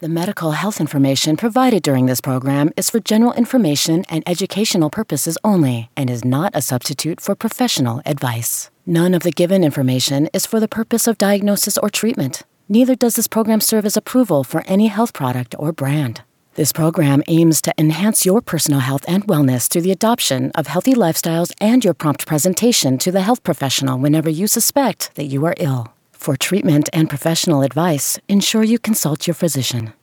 The medical health information provided during this program is for general information and educational purposes only and is not a substitute for professional advice. None of the given information is for the purpose of diagnosis or treatment. Neither does this program serve as approval for any health product or brand. This program aims to enhance your personal health and wellness through the adoption of healthy lifestyles and your prompt presentation to the health professional whenever you suspect that you are ill. For treatment and professional advice, ensure you consult your physician.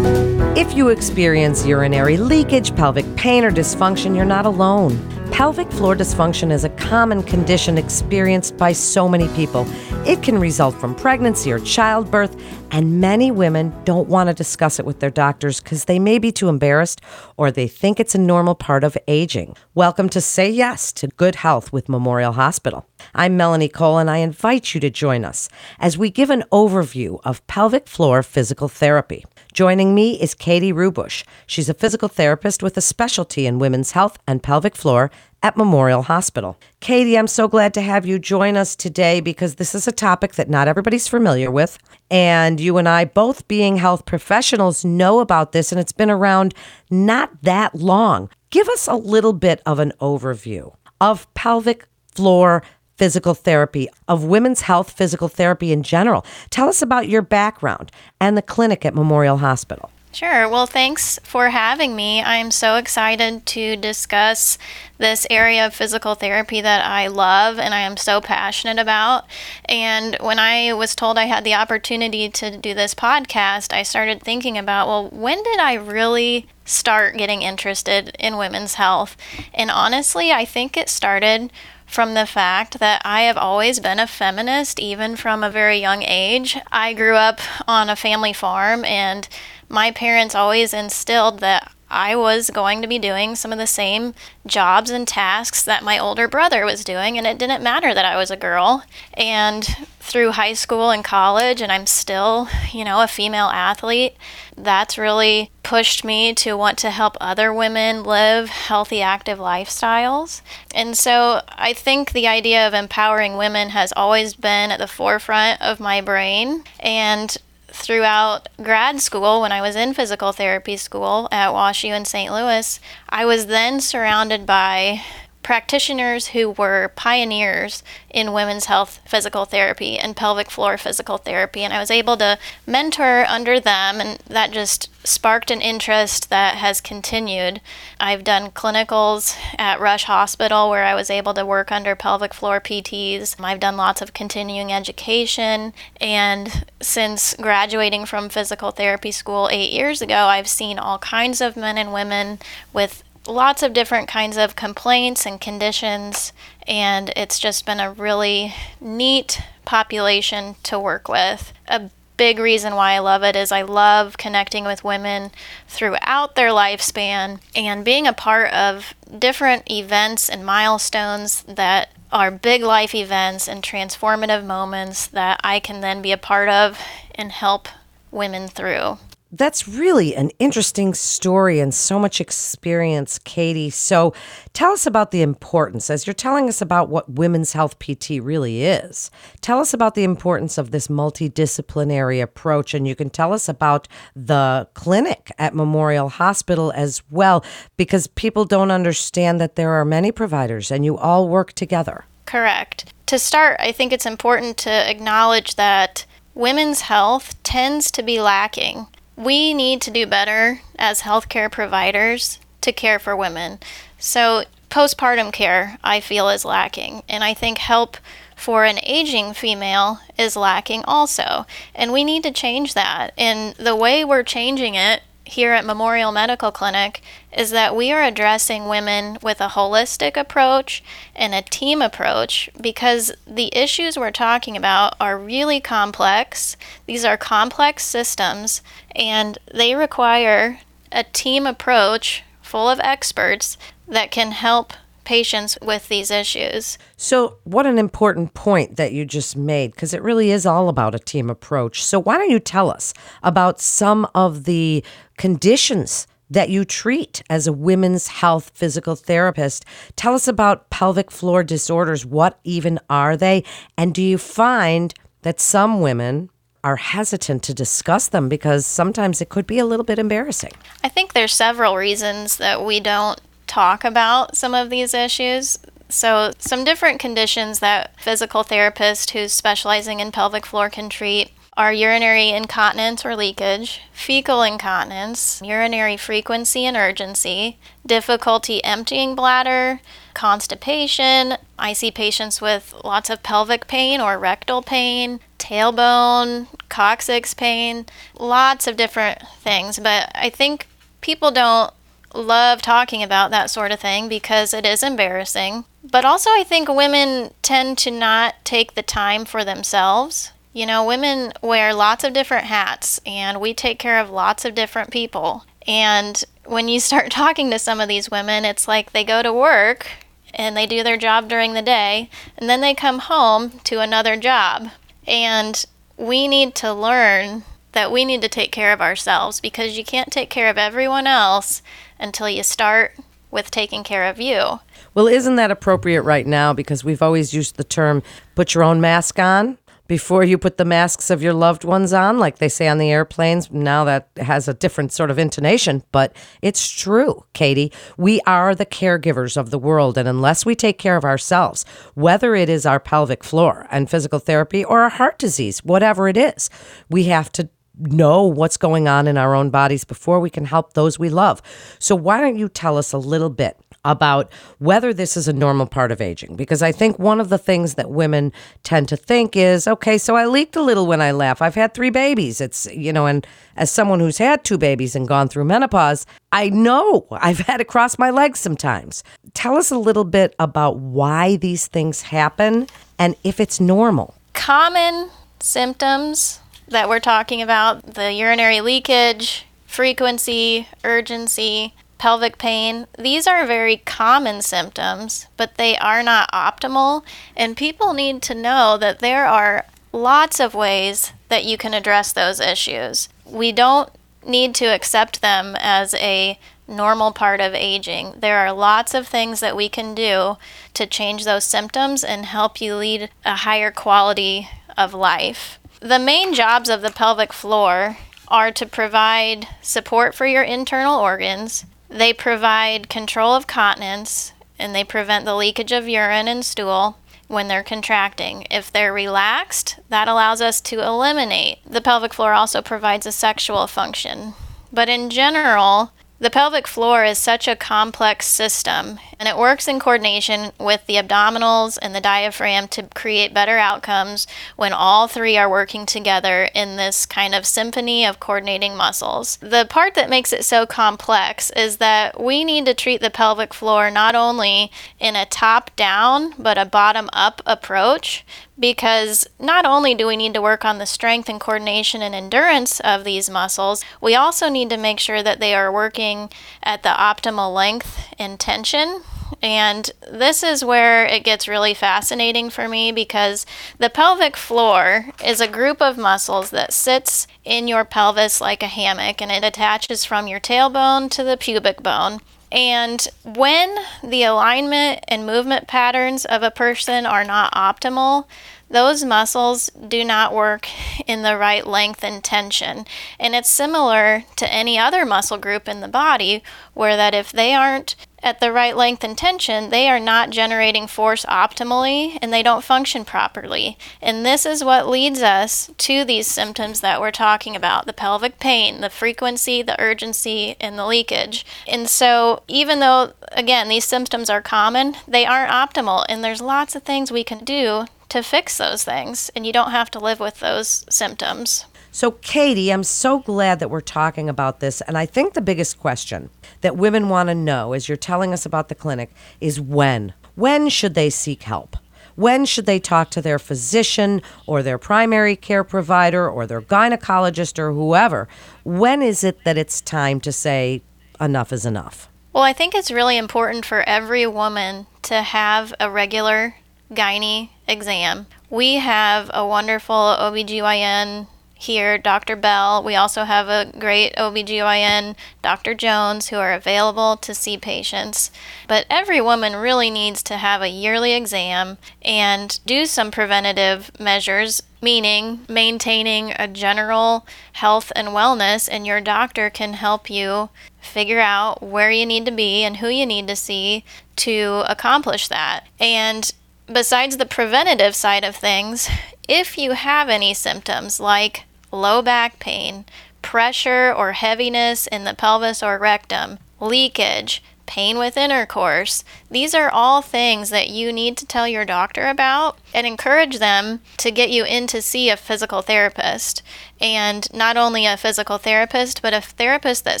If you experience urinary leakage, pelvic pain, or dysfunction, you're not alone. Pelvic floor dysfunction is a common condition experienced by so many people. It can result from pregnancy or childbirth, and many women don't want to discuss it with their doctors because they may be too embarrassed or they think it's a normal part of aging. Welcome to Say Yes to Good Health with Memorial Hospital. I'm Melanie Cole, and I invite you to join us as we give an overview of pelvic floor physical therapy. Joining me is Katie Rubush. She's a physical therapist with a specialty in women's health and pelvic floor at Memorial Hospital. Katie, I'm so glad to have you join us today because this is a topic that not everybody's familiar with. And you and I, both being health professionals, know about this, and it's been around not that long. Give us a little bit of an overview of pelvic floor physical therapy, of women's health physical therapy in general. Tell us about your background and the clinic at Memorial Hospital. Sure. Well, thanks for having me. I'm so excited to discuss this area of physical therapy that I love and I am so passionate about. And when I was told I had the opportunity to do this podcast, I started thinking about, well, when did I really start getting interested in women's health? And honestly, I think it started from the fact that I have always been a feminist, even from a very young age. I grew up on a family farm, and my parents always instilled that I was going to be doing some of the same jobs and tasks that my older brother was doing, and it didn't matter that I was a girl. And through high school and college, and I'm still, you know, a female athlete, that's really pushed me to want to help other women live healthy, active lifestyles. And so I think the idea of empowering women has always been at the forefront of my brain. And throughout grad school, when I was in physical therapy school at WashU in St. Louis, I was then surrounded by practitioners who were pioneers in women's health physical therapy and pelvic floor physical therapy. And I was able to mentor under them, and that just sparked an interest that has continued. I've done clinicals at Rush Hospital where I was able to work under pelvic floor PTs. I've done lots of continuing education. And since graduating from physical therapy school eight years ago, I've seen all kinds of men and women with lots of different kinds of complaints and conditions, and it's just been a really neat population to work with. A big reason why I love it is I love connecting with women throughout their lifespan and being a part of different events and milestones that are big life events and transformative moments that I can then be a part of and help women through. That's really an interesting story and so much experience, Katie. So tell us about the importance, as you're telling us about what women's health PT really is. Tell us about the importance of this multidisciplinary approach, and you can tell us about the clinic at Memorial Hospital as well, because people don't understand that there are many providers and you all work together. Correct. To start, I think it's important to acknowledge that women's health tends to be lacking we need to do better as healthcare providers to care for women. So, postpartum care, I feel, is lacking. And I think help for an aging female is lacking also. And we need to change that. And the way we're changing it here at Memorial Medical Clinic is that we are addressing women with a holistic approach and a team approach because the issues we're talking about are really complex. These are complex systems and they require a team approach full of experts that can help patients with these issues. So, what an important point that you just made because it really is all about a team approach. So, why don't you tell us about some of the conditions that you treat as a women's health physical therapist. Tell us about pelvic floor disorders. What even are they? And do you find that some women are hesitant to discuss them because sometimes it could be a little bit embarrassing? I think there's several reasons that we don't talk about some of these issues. So, some different conditions that physical therapist who's specializing in pelvic floor can treat are urinary incontinence or leakage, fecal incontinence, urinary frequency and urgency, difficulty emptying bladder, constipation. I see patients with lots of pelvic pain or rectal pain, tailbone, coccyx pain, lots of different things. But I think people don't love talking about that sort of thing because it is embarrassing. But also, I think women tend to not take the time for themselves you know, women wear lots of different hats and we take care of lots of different people. And when you start talking to some of these women, it's like they go to work and they do their job during the day and then they come home to another job. And we need to learn that we need to take care of ourselves because you can't take care of everyone else until you start with taking care of you. Well, isn't that appropriate right now? Because we've always used the term put your own mask on before you put the masks of your loved ones on, like they say on the airplanes. Now that has a different sort of intonation, but it's true, Katie. We are the caregivers of the world. And unless we take care of ourselves, whether it is our pelvic floor and physical therapy or a heart disease, whatever it is, we have to know what's going on in our own bodies before we can help those we love. So, why don't you tell us a little bit about whether this is a normal part of aging. Because I think one of the things that women tend to think is okay, so I leaked a little when I laugh. I've had three babies. It's, you know, and as someone who's had two babies and gone through menopause, I know I've had to cross my legs sometimes. Tell us a little bit about why these things happen and if it's normal. Common symptoms that we're talking about the urinary leakage, frequency, urgency, pelvic pain, these are very common symptoms, but they are not optimal. And people need to know that there are lots of ways that you can address those issues. We don't need to accept them as a normal part of aging. There are lots of things that we can do to change those symptoms and help you lead a higher quality of life. The main jobs of the pelvic floor are to provide support for your internal organs, they provide control of continence and they prevent the leakage of urine and stool when they're contracting. If they're relaxed, that allows us to eliminate. The pelvic floor also provides a sexual function. But in general, the pelvic floor is such a complex system, and it works in coordination with the abdominals and the diaphragm to create better outcomes when all three are working together in this kind of symphony of coordinating muscles. The part that makes it so complex is that we need to treat the pelvic floor not only in a top down but a bottom up approach because not only do we need to work on the strength and coordination and endurance of these muscles, we also need to make sure that they are working at the optimal length and tension. And this is where it gets really fascinating for me because the pelvic floor is a group of muscles that sits in your pelvis like a hammock and it attaches from your tailbone to the pubic bone. And when the alignment and movement patterns of a person are not optimal, those muscles do not work in the right length and tension. And it's similar to any other muscle group in the body, where that if they aren't at the right length and tension, they are not generating force optimally and they don't function properly. And this is what leads us to these symptoms that we're talking about the pelvic pain, the frequency, the urgency, and the leakage. And so, even though, again, these symptoms are common, they aren't optimal, and there's lots of things we can do to fix those things, and you don't have to live with those symptoms. So, Katie, I'm so glad that we're talking about this. And I think the biggest question that women want to know as you're telling us about the clinic is when? When should they seek help? When should they talk to their physician or their primary care provider or their gynecologist or whoever? When is it that it's time to say enough is enough? Well, I think it's really important for every woman to have a regular gyne exam. We have a wonderful OBGYN here, Dr. Bell. We also have a great OBGYN, Dr. Jones, who are available to see patients. But every woman really needs to have a yearly exam and do some preventative measures, meaning maintaining a general health and wellness, and your doctor can help you figure out where you need to be and who you need to see to accomplish that. And besides the preventative side of things, if you have any symptoms like low back pain, pressure or heaviness in the pelvis or rectum, leakage, pain with intercourse. These are all things that you need to tell your doctor about and encourage them to get you in to see a physical therapist. And not only a physical therapist, but a therapist that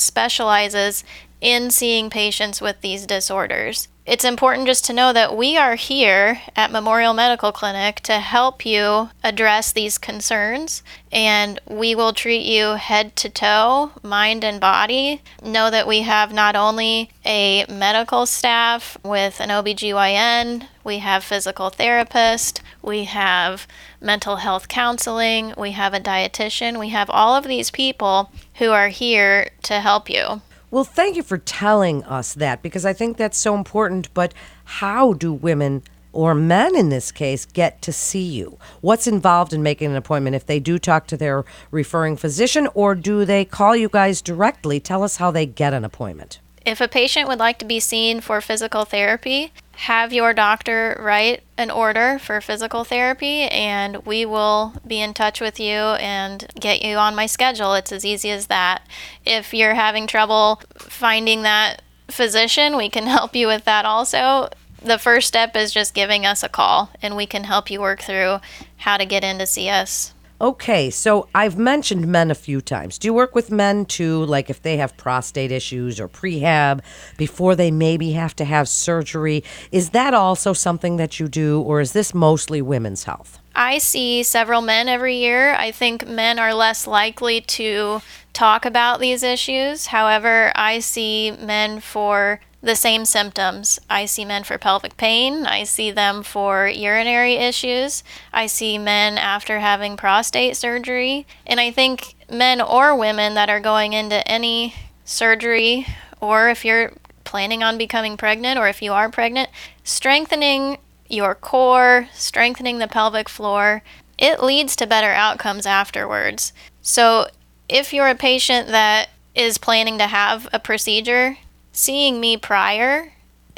specializes in seeing patients with these disorders it's important just to know that we are here at Memorial Medical Clinic to help you address these concerns, and we will treat you head to toe, mind and body. Know that we have not only a medical staff with an OBGYN, we have physical therapist, we have mental health counseling, we have a dietitian, we have all of these people who are here to help you. Well, thank you for telling us that because I think that's so important. But how do women or men in this case get to see you? What's involved in making an appointment if they do talk to their referring physician or do they call you guys directly? Tell us how they get an appointment. If a patient would like to be seen for physical therapy, have your doctor write an order for physical therapy and we will be in touch with you and get you on my schedule. It's as easy as that. If you're having trouble finding that physician, we can help you with that also. The first step is just giving us a call and we can help you work through how to get in to see us. Okay, so I've mentioned men a few times. Do you work with men too, like if they have prostate issues or prehab before they maybe have to have surgery? Is that also something that you do, or is this mostly women's health? I see several men every year. I think men are less likely to talk about these issues. However, I see men for the same symptoms. I see men for pelvic pain. I see them for urinary issues. I see men after having prostate surgery. And I think men or women that are going into any surgery, or if you're planning on becoming pregnant, or if you are pregnant, strengthening your core, strengthening the pelvic floor, it leads to better outcomes afterwards. So if you're a patient that is planning to have a procedure, seeing me prior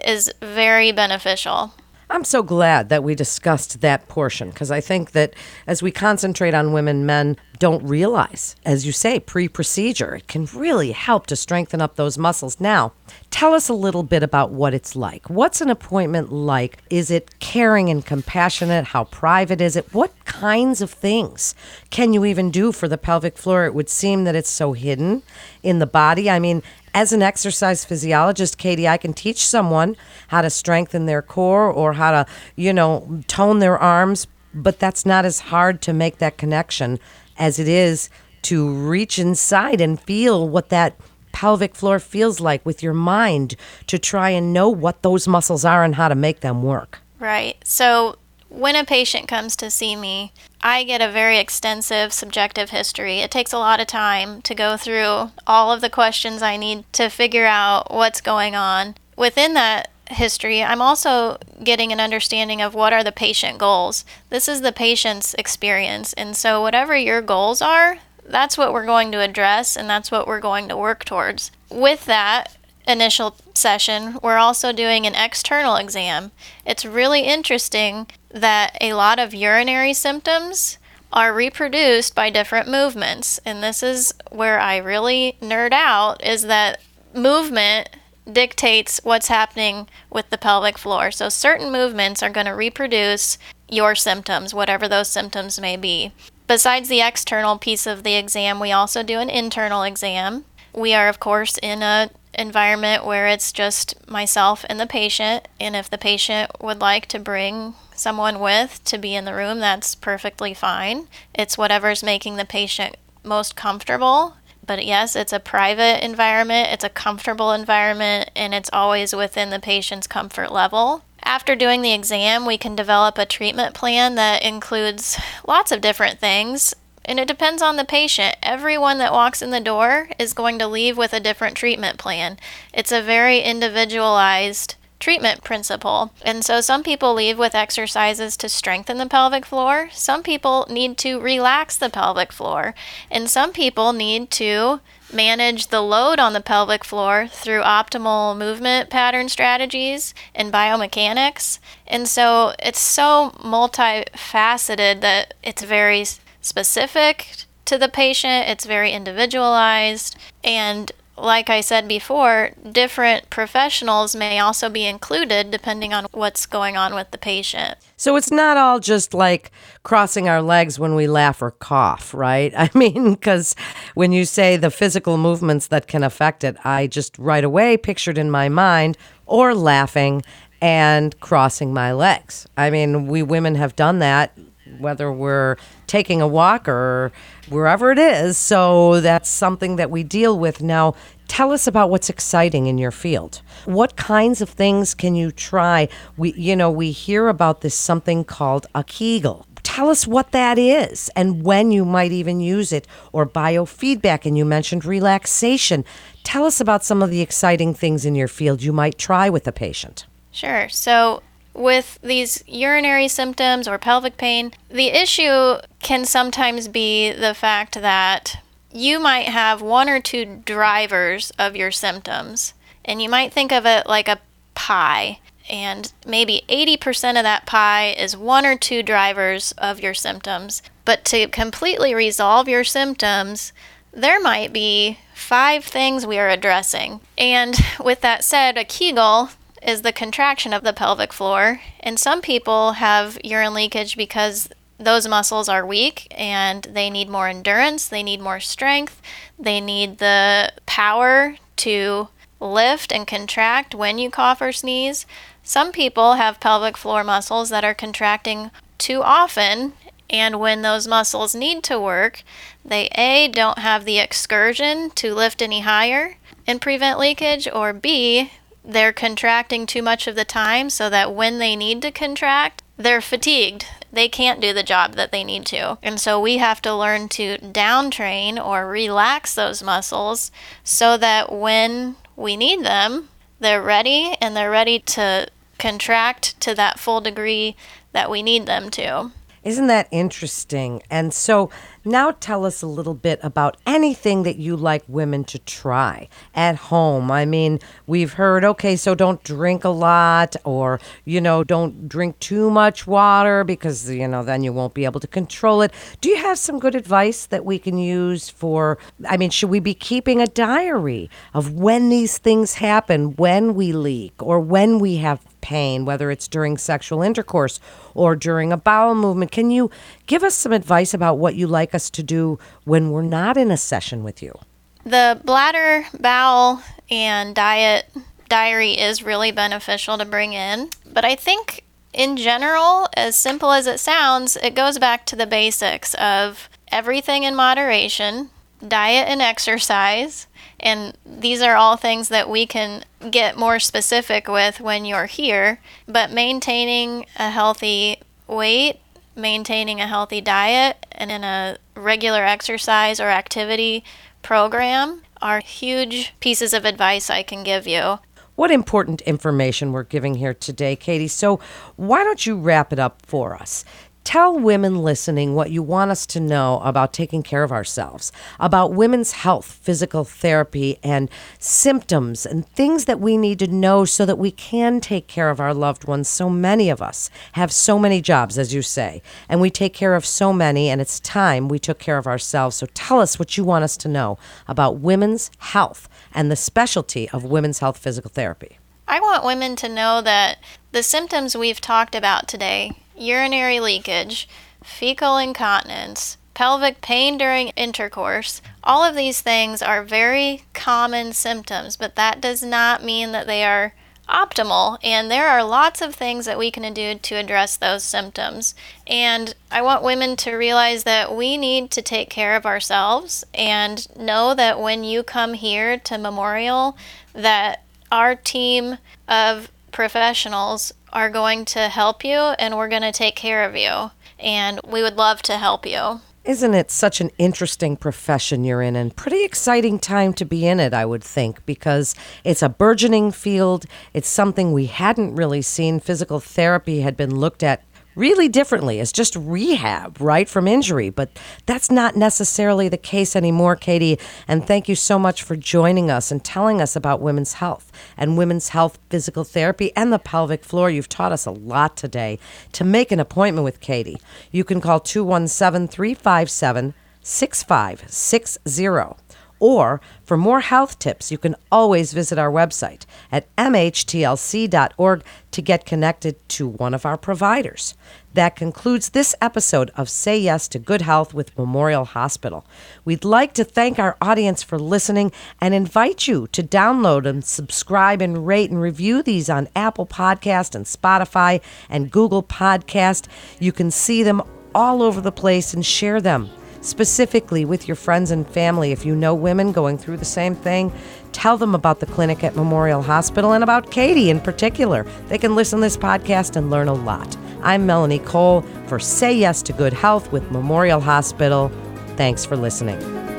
is very beneficial. I'm so glad that we discussed that portion because I think that as we concentrate on women, men don't realize, as you say, pre procedure, it can really help to strengthen up those muscles. Now, tell us a little bit about what it's like. What's an appointment like? Is it caring and compassionate? How private is it? What kinds of things can you even do for the pelvic floor? It would seem that it's so hidden in the body. I mean, as an exercise physiologist, Katie, I can teach someone how to strengthen their core or how to, you know, tone their arms, but that's not as hard to make that connection as it is to reach inside and feel what that pelvic floor feels like with your mind to try and know what those muscles are and how to make them work. Right. So when a patient comes to see me, I get a very extensive subjective history. It takes a lot of time to go through all of the questions I need to figure out what's going on. Within that history, I'm also getting an understanding of what are the patient goals. This is the patient's experience. And so, whatever your goals are, that's what we're going to address and that's what we're going to work towards. With that, initial session, we're also doing an external exam. It's really interesting that a lot of urinary symptoms are reproduced by different movements. And this is where I really nerd out is that movement dictates what's happening with the pelvic floor. So certain movements are going to reproduce your symptoms, whatever those symptoms may be. Besides the external piece of the exam, we also do an internal exam. We are of course in a environment where it's just myself and the patient, and if the patient would like to bring someone with to be in the room, that's perfectly fine. It's whatever's making the patient most comfortable. But yes, it's a private environment, it's a comfortable environment, and it's always within the patient's comfort level. After doing the exam, we can develop a treatment plan that includes lots of different things And it depends on the patient. Everyone that walks in the door is going to leave with a different treatment plan. It's a very individualized treatment principle. And so some people leave with exercises to strengthen the pelvic floor. Some people need to relax the pelvic floor. And some people need to manage the load on the pelvic floor through optimal movement pattern strategies and biomechanics. And so it's so multifaceted that it's very specific to the patient, it's very individualized, and like I said before, different professionals may also be included depending on what's going on with the patient. So it's not all just like crossing our legs when we laugh or cough, right? I mean, because when you say the physical movements that can affect it, I just right away pictured in my mind or laughing and crossing my legs. I mean, we women have done that whether we're taking a walk or wherever it is. So that's something that we deal with now. Tell us about what's exciting in your field. What kinds of things can you try? We you know, we hear about this something called a Kegel. Tell us what that is and when you might even use it or biofeedback and you mentioned relaxation. Tell us about some of the exciting things in your field you might try with a patient. Sure. So with these urinary symptoms or pelvic pain, the issue can sometimes be the fact that you might have one or two drivers of your symptoms, and you might think of it like a pie. And maybe 80% of that pie is one or two drivers of your symptoms. But to completely resolve your symptoms, there might be five things we are addressing. And with that said, a Kegel is the contraction of the pelvic floor. And some people have urine leakage because those muscles are weak and they need more endurance, they need more strength, they need the power to lift and contract when you cough or sneeze. Some people have pelvic floor muscles that are contracting too often, and when those muscles need to work, they A, don't have the excursion to lift any higher and prevent leakage, or B, they're contracting too much of the time so that when they need to contract, they're fatigued. They can't do the job that they need to. And so we have to learn to downtrain or relax those muscles so that when we need them, they're ready and they're ready to contract to that full degree that we need them to. Isn't that interesting? And so now tell us a little bit about anything that you like women to try at home. I mean, we've heard, okay, so don't drink a lot or, you know, don't drink too much water because, you know, then you won't be able to control it. Do you have some good advice that we can use for, I mean, should we be keeping a diary of when these things happen, when we leak or when we have pain, whether it's during sexual intercourse or during a bowel movement. Can you give us some advice about what you like us to do when we're not in a session with you? The bladder, bowel, and diet diary is really beneficial to bring in, but I think in general, as simple as it sounds, it goes back to the basics of everything in moderation, diet and exercise, and these are all things that we can get more specific with when you're here. But maintaining a healthy weight, maintaining a healthy diet, and in a regular exercise or activity program are huge pieces of advice I can give you. What important information we're giving here today, Katie. So, why don't you wrap it up for us? Tell women listening what you want us to know about taking care of ourselves, about women's health, physical therapy, and symptoms, and things that we need to know so that we can take care of our loved ones. So many of us have so many jobs, as you say, and we take care of so many, and it's time we took care of ourselves. So tell us what you want us to know about women's health and the specialty of women's health physical therapy. I want women to know that the symptoms we've talked about today urinary leakage, fecal incontinence, pelvic pain during intercourse. All of these things are very common symptoms, but that does not mean that they are optimal. And there are lots of things that we can do to address those symptoms. And I want women to realize that we need to take care of ourselves and know that when you come here to Memorial, that our team of professionals are going to help you and we're going to take care of you. And we would love to help you. Isn't it such an interesting profession you're in and pretty exciting time to be in it, I would think, because it's a burgeoning field. It's something we hadn't really seen. Physical therapy had been looked at really differently as just rehab, right, from injury. But that's not necessarily the case anymore, Katie. And thank you so much for joining us and telling us about women's health and women's health physical therapy and the pelvic floor. You've taught us a lot today. To make an appointment with Katie, you can call 217 357 6560. Or for more health tips, you can always visit our website at mhtlc.org to get connected to one of our providers. That concludes this episode of Say Yes to Good Health with Memorial Hospital. We'd like to thank our audience for listening and invite you to download and subscribe and rate and review these on Apple Podcast and Spotify and Google Podcast. You can see them all over the place and share them specifically with your friends and family. If you know women going through the same thing, tell them about the clinic at Memorial Hospital and about Katie in particular. They can listen to this podcast and learn a lot. I'm Melanie Cole for Say Yes to Good Health with Memorial Hospital. Thanks for listening.